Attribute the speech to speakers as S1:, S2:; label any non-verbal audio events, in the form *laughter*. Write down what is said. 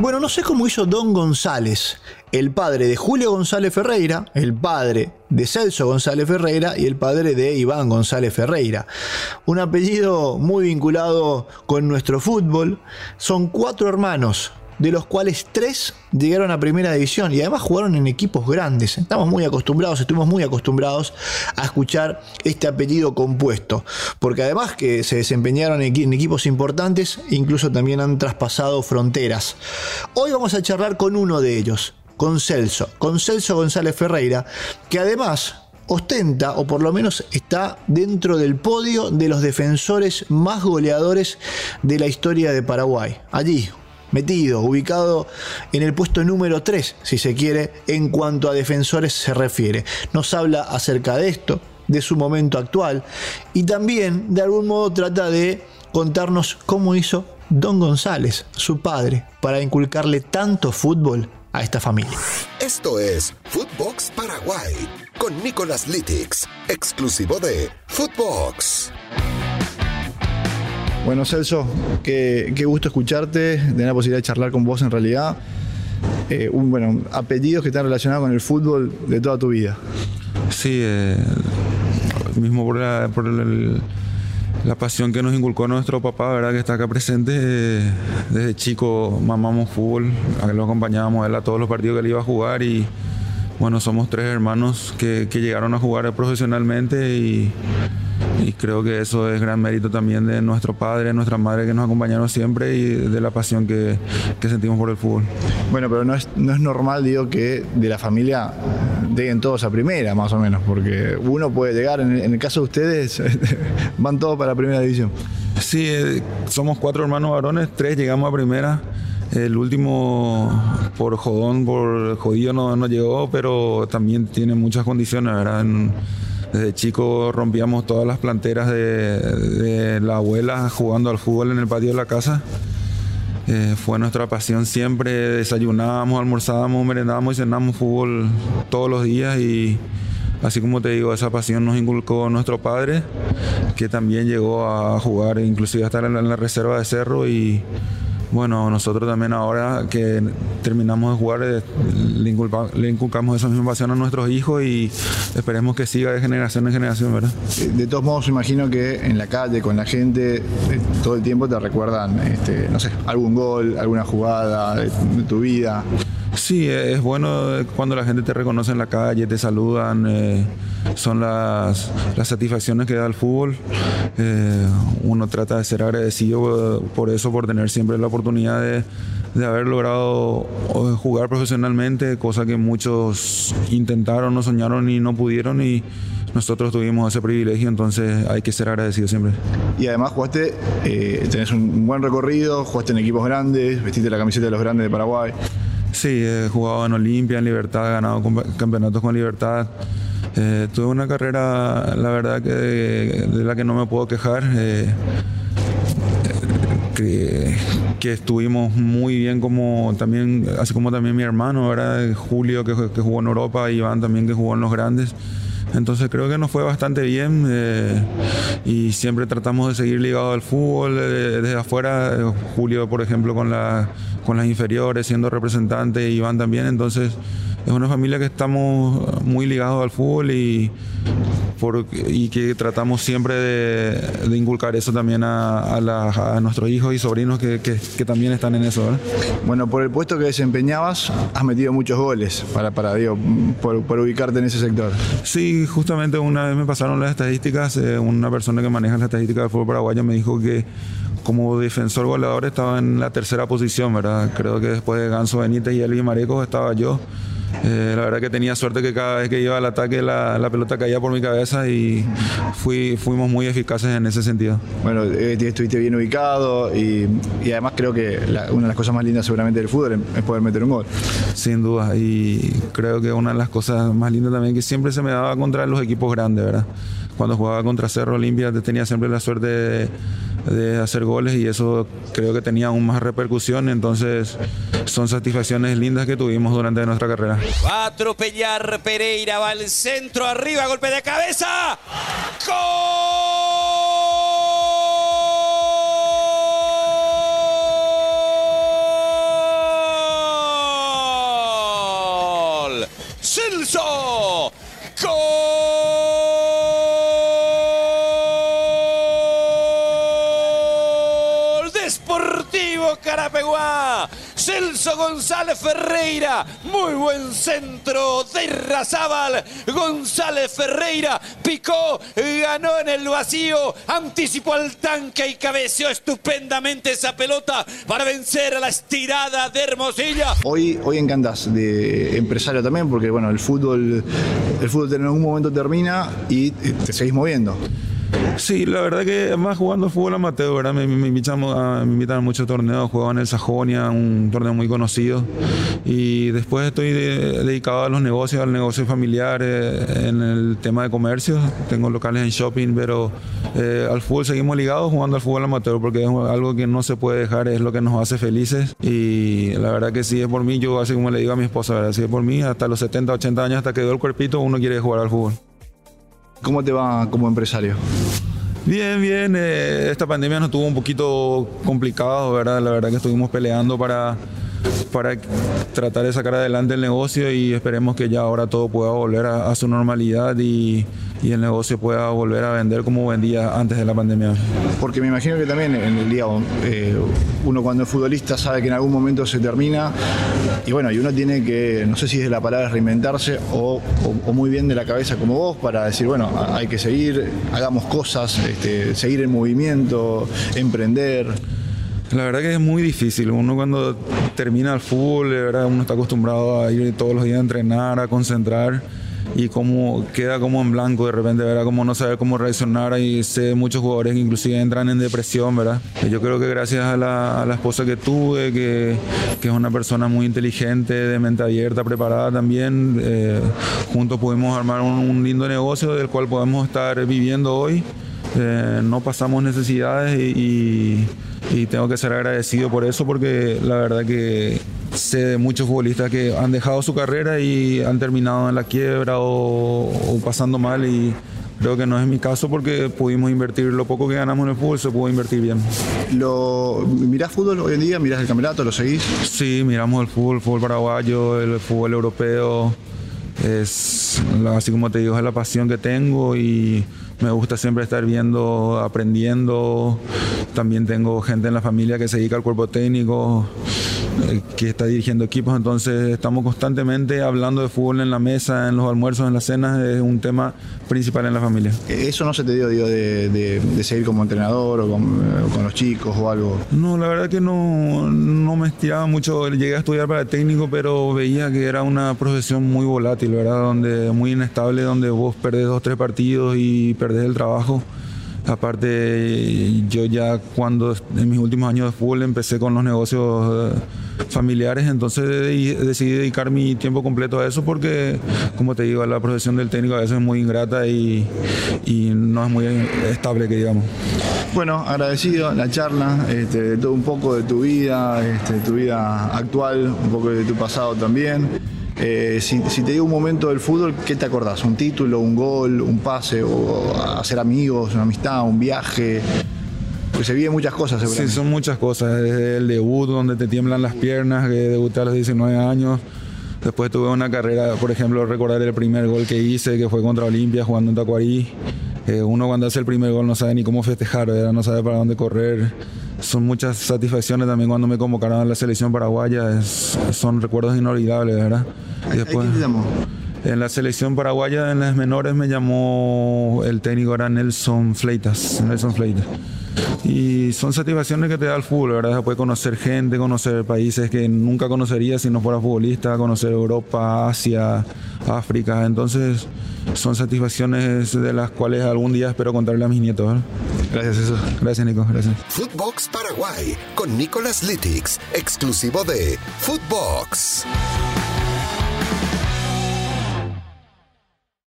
S1: Bueno, no sé cómo hizo Don González, el padre de Julio González Ferreira, el padre de Celso González Ferreira y el padre de Iván González Ferreira. Un apellido muy vinculado con nuestro fútbol. Son cuatro hermanos, de los cuales tres llegaron a primera división y además jugaron en equipos grandes. Estamos muy acostumbrados, estuvimos muy acostumbrados a escuchar este apellido compuesto, porque además que se desempeñaron en equipos importantes, incluso también han traspasado fronteras. Hoy vamos a charlar con uno de ellos, con Celso, con Celso González Ferreira, que además ostenta, o por lo menos está dentro del podio de los defensores más goleadores de la historia de Paraguay. Allí, metido, ubicado en el puesto número 3, si se quiere, en cuanto a defensores se refiere. Nos habla acerca de esto, de su momento actual, y también de algún modo trata de contarnos cómo hizo Don González, su padre, para inculcarle tanto fútbol a esta familia.
S2: Esto es Footbox Paraguay con Nicolas Litix, exclusivo de Footbox.
S1: Bueno, Celso, qué, gusto escucharte, tener la posibilidad de charlar con vos en realidad. Eh, un, bueno, apellidos que están relacionados con el fútbol de toda tu vida.
S3: Sí, eh, mismo por, la, la, pasión que nos inculcó nuestro papá, ¿verdad? que está acá presente. Eh, desde chico mamamos fútbol, lo acompañábamos a él a todos los partidos que él iba a jugar y bueno, somos tres hermanos que, que llegaron a jugar profesionalmente y y creo que eso es gran mérito también de nuestro padre, nuestra madre que nos acompañaron siempre y de la pasión que, sentimos por el fútbol.
S1: Bueno, pero no es, no es normal, digo, que de la familia lleguen todos a primera, más o menos, porque uno puede llegar, en, el caso de ustedes, *laughs* van todos para la primera división.
S3: Sí, eh, somos cuatro hermanos varones, tres llegamos a primera. El último, por jodón, por jodido, no, no llegó, pero también tiene muchas condiciones, ¿verdad? Desde chico rompíamos todas las planteras de, la abuela jugando al fútbol en el patio de la casa. Eh, fue nuestra pasión siempre. Desayunábamos, almorzábamos, merendábamos y cenábamos fútbol todos los días. Y así como te digo, esa pasión nos inculcó nuestro padre, que también llegó a jugar, inclusive a estar en la reserva de Cerro. Y bueno, nosotros también ahora que terminamos de jugar, eh, le, inculcamos esa misma pasión a nuestros hijos y esperemos que siga de generación en generación, ¿verdad?
S1: Eh, de todos modos, imagino que en la calle, con la gente, eh, todo el tiempo te recuerdan, este, no sé, algún gol, alguna jugada de, tu vida.
S3: Sí, es bueno cuando la gente te reconoce en la calle, te saludan, son las, satisfacciones que da el fútbol. uno trata de ser agradecido por eso, por tener siempre la oportunidad de, de haber logrado jugar profesionalmente, cosa que muchos intentaron, no soñaron y no pudieron y nosotros tuvimos ese privilegio, entonces hay que ser agradecidos siempre.
S1: Y además jugaste, eh, tenés un buen recorrido, jugaste en equipos grandes, vestiste la camiseta de los grandes de Paraguay.
S3: Sí, he jugado en Olimpia, en Libertad, he ganado campeonatos con Libertad. Eh, tuve una carrera, la verdad, que de, la que no me puedo quejar. Eh, que, estuvimos muy bien como también, así como también mi hermano, Julio que, que, jugó en Europa, Iván también que jugó en los grandes. Entonces creo que nos fue bastante bien eh, y siempre tratamos de seguir ligados al fútbol eh, desde afuera. Julio, por ejemplo, con, la, con las inferiores, siendo representante, Iván también. Entonces es una familia que estamos muy ligados al fútbol y, y que tratamos siempre de, inculcar eso también a, nuestros hijos y sobrinos que, también están en eso.
S1: Bueno, por el puesto que desempeñabas, has metido muchos goles para, para por, ubicarte en ese sector.
S3: Sí, justamente una vez me pasaron las estadísticas, eh, una persona que maneja las estadísticas del fútbol paraguayo me dijo que como defensor goleador estaba en la tercera posición, ¿verdad? Creo que después de Ganso Benítez y Elvis Marecos estaba yo. Eh, la verdad que tenía suerte que cada vez que iba al ataque la, pelota caía por mi cabeza y fui, fuimos muy eficaces en ese sentido.
S1: Bueno, eh, estuviste bien ubicado y, además creo que una de las cosas más lindas seguramente del fútbol es poder meter un gol.
S3: Sin duda, y creo que una de las cosas más lindas también que siempre se me daba contra los equipos grandes, ¿verdad? Cuando jugaba contra Cerro Olimpia tenía siempre la suerte de de hacer goles y eso creo que tenía aún más repercusión. Entonces son satisfacciones lindas que tuvimos durante nuestra carrera.
S4: Va a atropellar Pereira, va al centro, arriba, golpe de cabeza. ¡Gol! Celso. Gol Deportivo Carapeguá. Celso González Ferreira. Muy buen centro de Razábal. González Ferreira picó, ganó en el vacío, anticipó al tanque y cabeceó estupendamente esa pelota para vencer a la estirada de Hermosilla.
S1: Hoy, hoy encantás de empresario también, porque bueno, el fútbol, el fútbol en algún momento termina y te seguís moviendo.
S3: Sí, la verdad que además jugando fútbol amateur, ¿verdad? Me, me, invitan, a, me invitan a muchos torneos, jugaba en el Sajonia, un torneo muy conocido. Y después estoy de, dedicado a los negocios, al negocio familiar, eh, en el tema de comercio. Tengo locales en shopping, pero eh, al fútbol seguimos ligados jugando al fútbol amateur porque es algo que no se puede dejar, es lo que nos hace felices. Y la verdad que si es por mí, yo así como le digo a mi esposa, ¿verdad? si es por mí, hasta los 70, 80 años, hasta que dio el cuerpito, uno quiere jugar al fútbol.
S1: ¿Cómo te va como empresario?
S3: Bien, bien. Eh, esta pandemia nos tuvo un poquito complicado, ¿verdad? La verdad que estuvimos peleando para, para tratar de sacar adelante el negocio y esperemos que ya ahora todo pueda volver a, su normalidad y, el negocio pueda volver a vender como vendía antes de la pandemia.
S1: Porque me imagino que también en el día eh, uno cuando es futbolista sabe que en algún momento se termina y bueno, y uno tiene que, no sé si es la palabra reinventarse o muy bien de la cabeza como vos para decir, bueno, hay que seguir, hagamos cosas, este, seguir en movimiento, emprender.
S3: La verdad que es muy difícil. Uno cuando termina el fútbol, ¿verdad? uno está acostumbrado a ir todos los días a entrenar, a concentrar y como queda como en blanco de repente, ¿verdad? Como no saber cómo reaccionar y sé muchos jugadores que inclusive entran en depresión, ¿verdad? Yo creo que gracias a la, a la esposa que tuve, que, que, es una persona muy inteligente, de mente abierta, preparada también, eh, juntos pudimos armar un, un, lindo negocio del cual podemos estar viviendo hoy. Eh, no pasamos necesidades y, y, y tengo que ser agradecido por eso porque la verdad que sé de muchos futbolistas que han dejado su carrera y han terminado en la quiebra o, o, pasando mal y creo que no es mi caso porque pudimos invertir lo poco que ganamos en el fútbol, se pudo invertir bien.
S1: Lo, ¿Mirás fútbol hoy en día? ¿Mirás el campeonato? ¿Lo seguís?
S3: Sí, miramos el fútbol, el fútbol paraguayo, el fútbol europeo. Es, así como te digo, es la pasión que tengo y me gusta siempre estar viendo, aprendiendo. También tengo gente en la familia que se dedica al cuerpo técnico que está dirigiendo equipos, entonces estamos constantemente hablando de fútbol en la mesa, en los almuerzos, en las cenas, es un tema principal en la familia.
S1: ¿Eso no se te dio digo, de, de, de, seguir como entrenador o con, con, los chicos o algo?
S3: No, la verdad que no, no me estiraba mucho, llegué a estudiar para técnico, pero veía que era una profesión muy volátil, ¿verdad? Donde, muy inestable, donde vos perdés dos, tres partidos y perdés el trabajo. Aparte, yo ya cuando en mis últimos años de fútbol empecé con los negocios familiares, entonces decidí dedicar mi tiempo completo a eso porque, como te digo, la profesión del técnico a veces es muy ingrata y, no es muy estable, que digamos.
S1: Bueno, agradecido la charla, este, de todo un poco de tu vida, este, tu vida actual, un poco de tu pasado también. Eh, si, si, te digo un momento del fútbol, ¿qué te acordás? ¿Un título, un gol, un pase, o hacer amigos, una amistad, un viaje? Pues se viven muchas cosas,
S3: Sí, son muchas cosas. Desde el debut, donde te tiemblan las piernas, que debuté a los 19 años. Después tuve una carrera, por ejemplo, recordar el primer gol que hice, que fue contra Olimpia jugando en Tacuarí. Eh, uno cuando hace el primer gol no sabe ni cómo festejar, ¿verdad? no sabe para dónde correr. Son muchas satisfacciones también cuando me convocaron a la selección paraguaya. Es, son recuerdos inolvidables, ¿verdad?
S1: Y después, ¿Quién te llamó?
S3: En la selección paraguaya, en las menores, me llamó el técnico, era Nelson Fleitas. Nelson Fleitas. Y son satisfacciones que te da el fútbol, ¿verdad? Después conocer gente, conocer países que nunca conocería si no fuera futbolista, conocer Europa, Asia, África. Entonces, son satisfacciones de las cuales algún día espero contarle a mis nietos. ¿verdad?
S1: Gracias, eso.
S3: Gracias, Nico. Gracias.
S2: Footbox Paraguay con Nicolas Litix, exclusivo de Footbox.